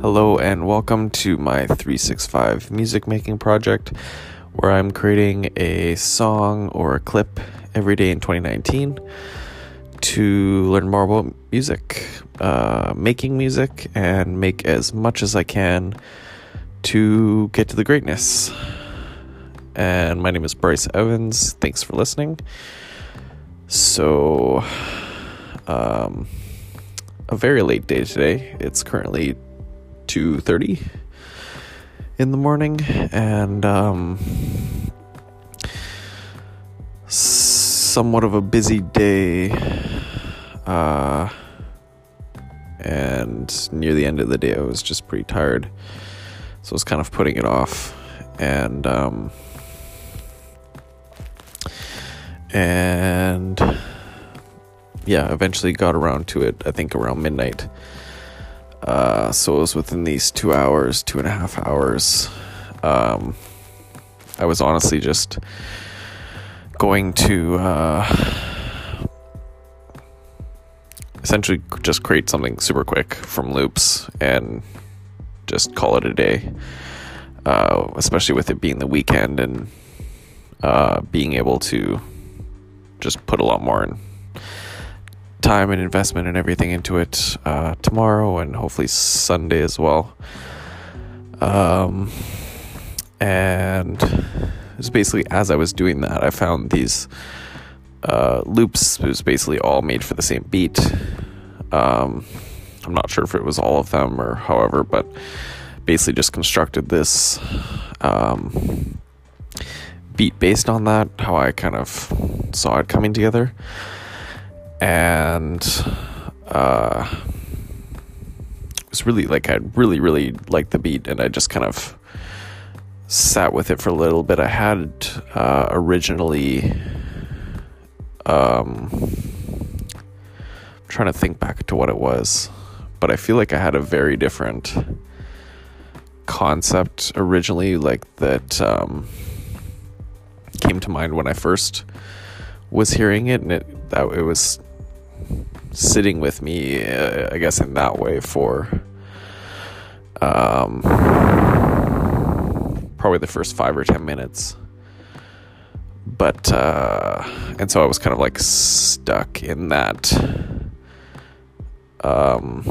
Hello, and welcome to my 365 music making project where I'm creating a song or a clip every day in 2019 to learn more about music, uh, making music, and make as much as I can to get to the greatness. And my name is Bryce Evans. Thanks for listening. So, um, a very late day today. It's currently 2:30 in the morning and um, somewhat of a busy day uh, and near the end of the day I was just pretty tired. So I was kind of putting it off and um, and yeah, eventually got around to it, I think around midnight. Uh, so it was within these two hours, two and a half hours. Um, I was honestly just going to uh, essentially just create something super quick from loops and just call it a day. Uh, especially with it being the weekend and uh, being able to just put a lot more in time and investment and everything into it uh, tomorrow and hopefully Sunday as well. Um, and it's basically as I was doing that, I found these uh, loops. It was basically all made for the same beat. Um, I'm not sure if it was all of them or however, but basically just constructed this um, beat based on that, how I kind of saw it coming together and uh, it was really like I really really liked the beat, and I just kind of sat with it for a little bit. I had uh, originally. Um, I'm trying to think back to what it was, but I feel like I had a very different concept originally, like that um, came to mind when I first was hearing it, and it that it was sitting with me, uh, I guess, in that way for um, probably the first five or ten minutes. But, uh, and so I was kind of like stuck in that, um,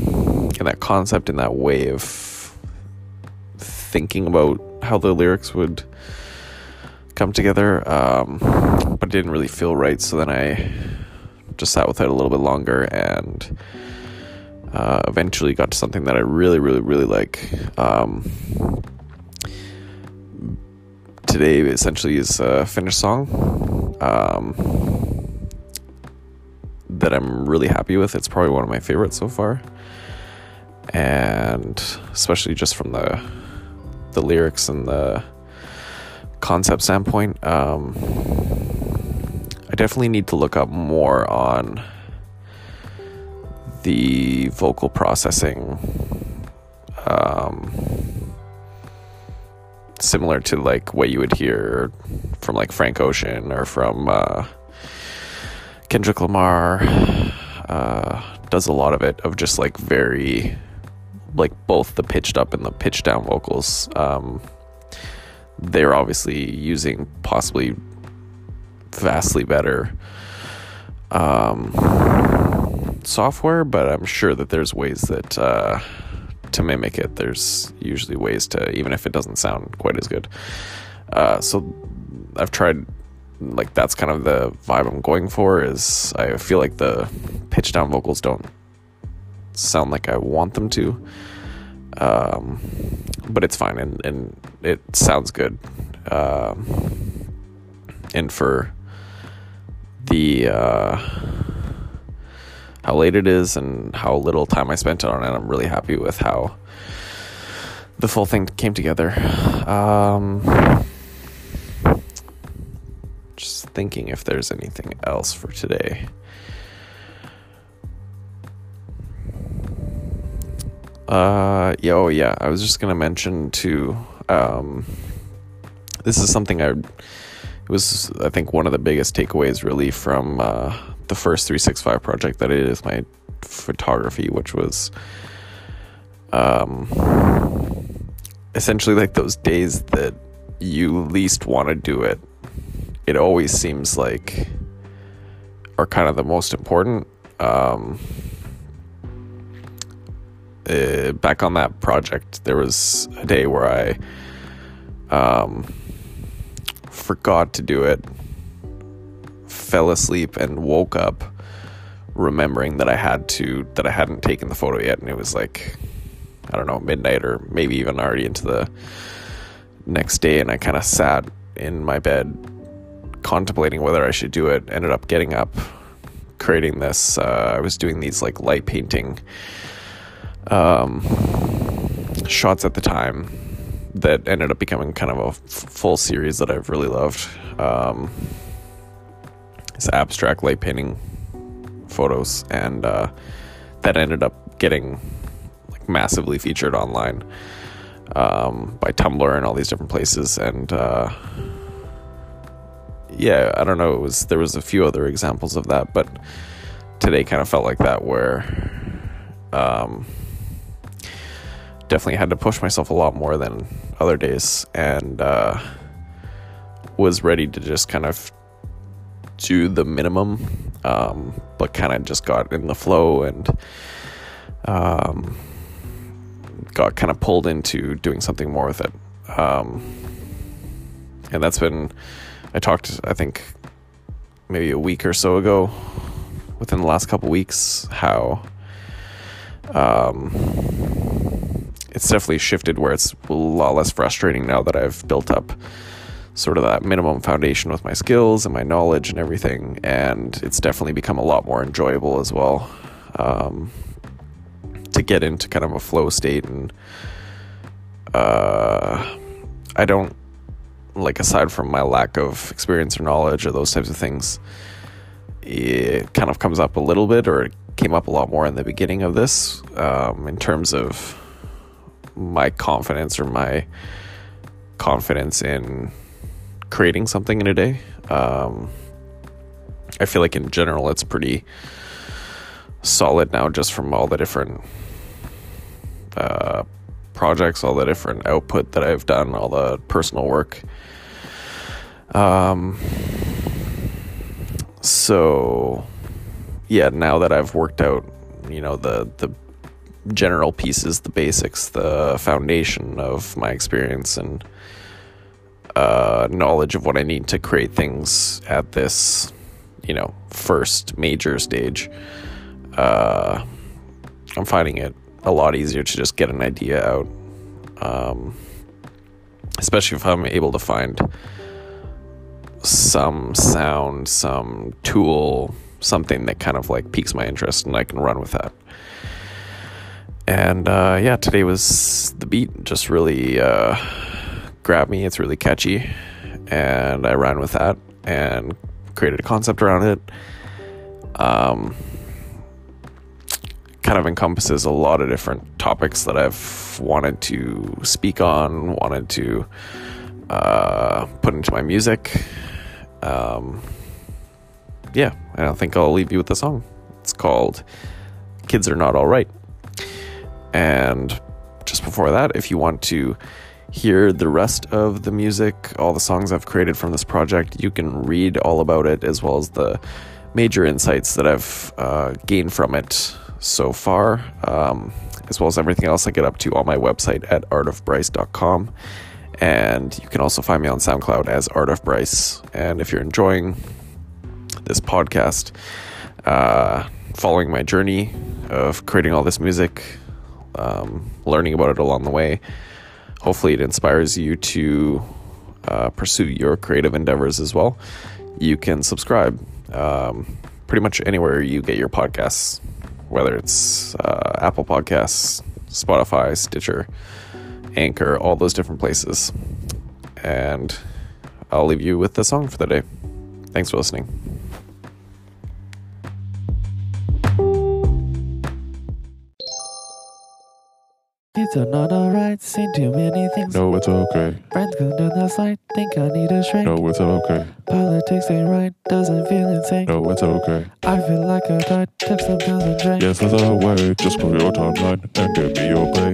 in that concept, in that way of thinking about how the lyrics would come together. Um, but it didn't really feel right. So then I, just sat with it a little bit longer and uh, eventually got to something that I really, really, really like. Um, today essentially is a finished song um, that I'm really happy with. It's probably one of my favorites so far, and especially just from the the lyrics and the concept standpoint. Um, definitely need to look up more on the vocal processing. Um, similar to like what you would hear from like Frank Ocean or from uh, Kendrick Lamar. Uh, does a lot of it of just like very like both the pitched up and the pitched down vocals. Um, they're obviously using possibly vastly better um, software, but I'm sure that there's ways that uh, to mimic it. There's usually ways to, even if it doesn't sound quite as good. Uh, so I've tried, like that's kind of the vibe I'm going for. Is I feel like the pitch down vocals don't sound like I want them to. Um, but it's fine and, and it sounds good. Um, and for the uh, how late it is and how little time I spent on it. I'm really happy with how the full thing came together. Um, just thinking if there's anything else for today. Uh, yeah, oh yeah, I was just gonna mention too. Um, this is something I it was I think one of the biggest takeaways really from uh, the first 365 project that it is my photography, which was um, essentially like those days that you least want to do it, it always seems like are kind of the most important. Um, uh, back on that project, there was a day where I um, forgot to do it, fell asleep, and woke up remembering that I had to that I hadn't taken the photo yet, and it was like I don't know midnight or maybe even already into the next day, and I kind of sat in my bed contemplating whether I should do it. Ended up getting up, creating this. Uh, I was doing these like light painting um, shots at the time that ended up becoming kind of a f- full series that I've really loved. Um, it's abstract light painting photos, and uh, that ended up getting like massively featured online um, by Tumblr and all these different places. And uh, yeah, I don't know. It was there was a few other examples of that, but today kind of felt like that where. Um, definitely had to push myself a lot more than other days and uh, was ready to just kind of do the minimum um, but kind of just got in the flow and um, got kind of pulled into doing something more with it. Um, and that's been i talked i think maybe a week or so ago within the last couple weeks how um, it's definitely shifted where it's a lot less frustrating now that I've built up sort of that minimum foundation with my skills and my knowledge and everything. And it's definitely become a lot more enjoyable as well um, to get into kind of a flow state. And uh, I don't, like, aside from my lack of experience or knowledge or those types of things, it kind of comes up a little bit or it came up a lot more in the beginning of this um, in terms of my confidence or my confidence in creating something in a day. Um, I feel like in general it's pretty solid now, just from all the different uh, projects, all the different output that I've done, all the personal work. Um, so yeah, now that I've worked out, you know, the the general pieces, the basics, the foundation of my experience and uh, knowledge of what I need to create things at this, you know, first major stage. Uh, I'm finding it a lot easier to just get an idea out, um, especially if I'm able to find some sound, some tool, something that kind of like piques my interest, and I can run with that and uh, yeah, today was the beat just really uh, grabbed me. It's really catchy, and I ran with that and created a concept around it. Um, kind of encompasses a lot of different topics that I've wanted to speak on, wanted to uh, put into my music. Um, yeah, and I think I'll leave you with the song. It's called "Kids Are Not All Right." And just before that, if you want to hear the rest of the music, all the songs I've created from this project, you can read all about it as well as the major insights that I've uh, gained from it so far, um, as well as everything else I get up to on my website at artofbryce.com. And you can also find me on SoundCloud as Art of Bryce. And if you're enjoying this podcast, uh, following my journey of creating all this music, um, learning about it along the way. Hopefully, it inspires you to uh, pursue your creative endeavors as well. You can subscribe um, pretty much anywhere you get your podcasts, whether it's uh, Apple Podcasts, Spotify, Stitcher, Anchor, all those different places. And I'll leave you with the song for the day. Thanks for listening. Are not alright, seen too many things. No, it's okay. Friends go down the slide, think I need a shrink. No, it's okay. Politics ain't right, doesn't feel insane. No, it's okay. I feel like I died, took some pills and drank. Yes, that's a way. Just scroll your timeline and give me your pay.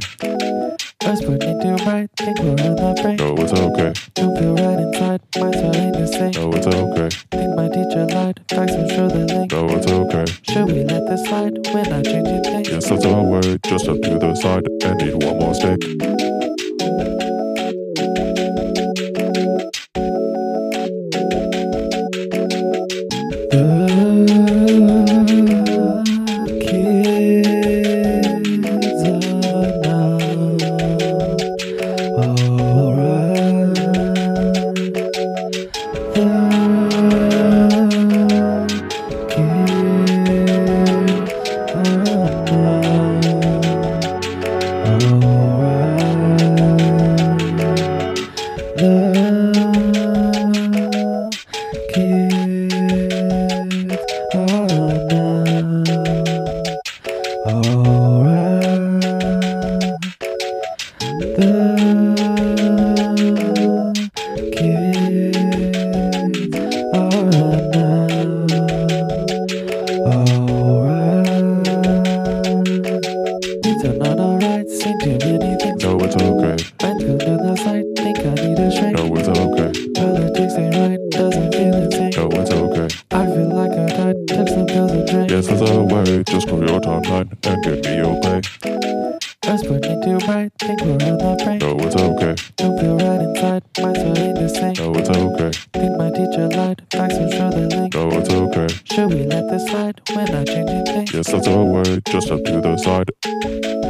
Us putting too right, think we're on the break. No, it's okay. Don't right, think we're the break. No, oh, it's okay. Don't feel right inside, mind's starting to sink. No, it's okay. Think my teacher lied, facts I'm sure they link. No, it's okay. Should we let this slide? when I change things. Yes, that's way. Just up to the side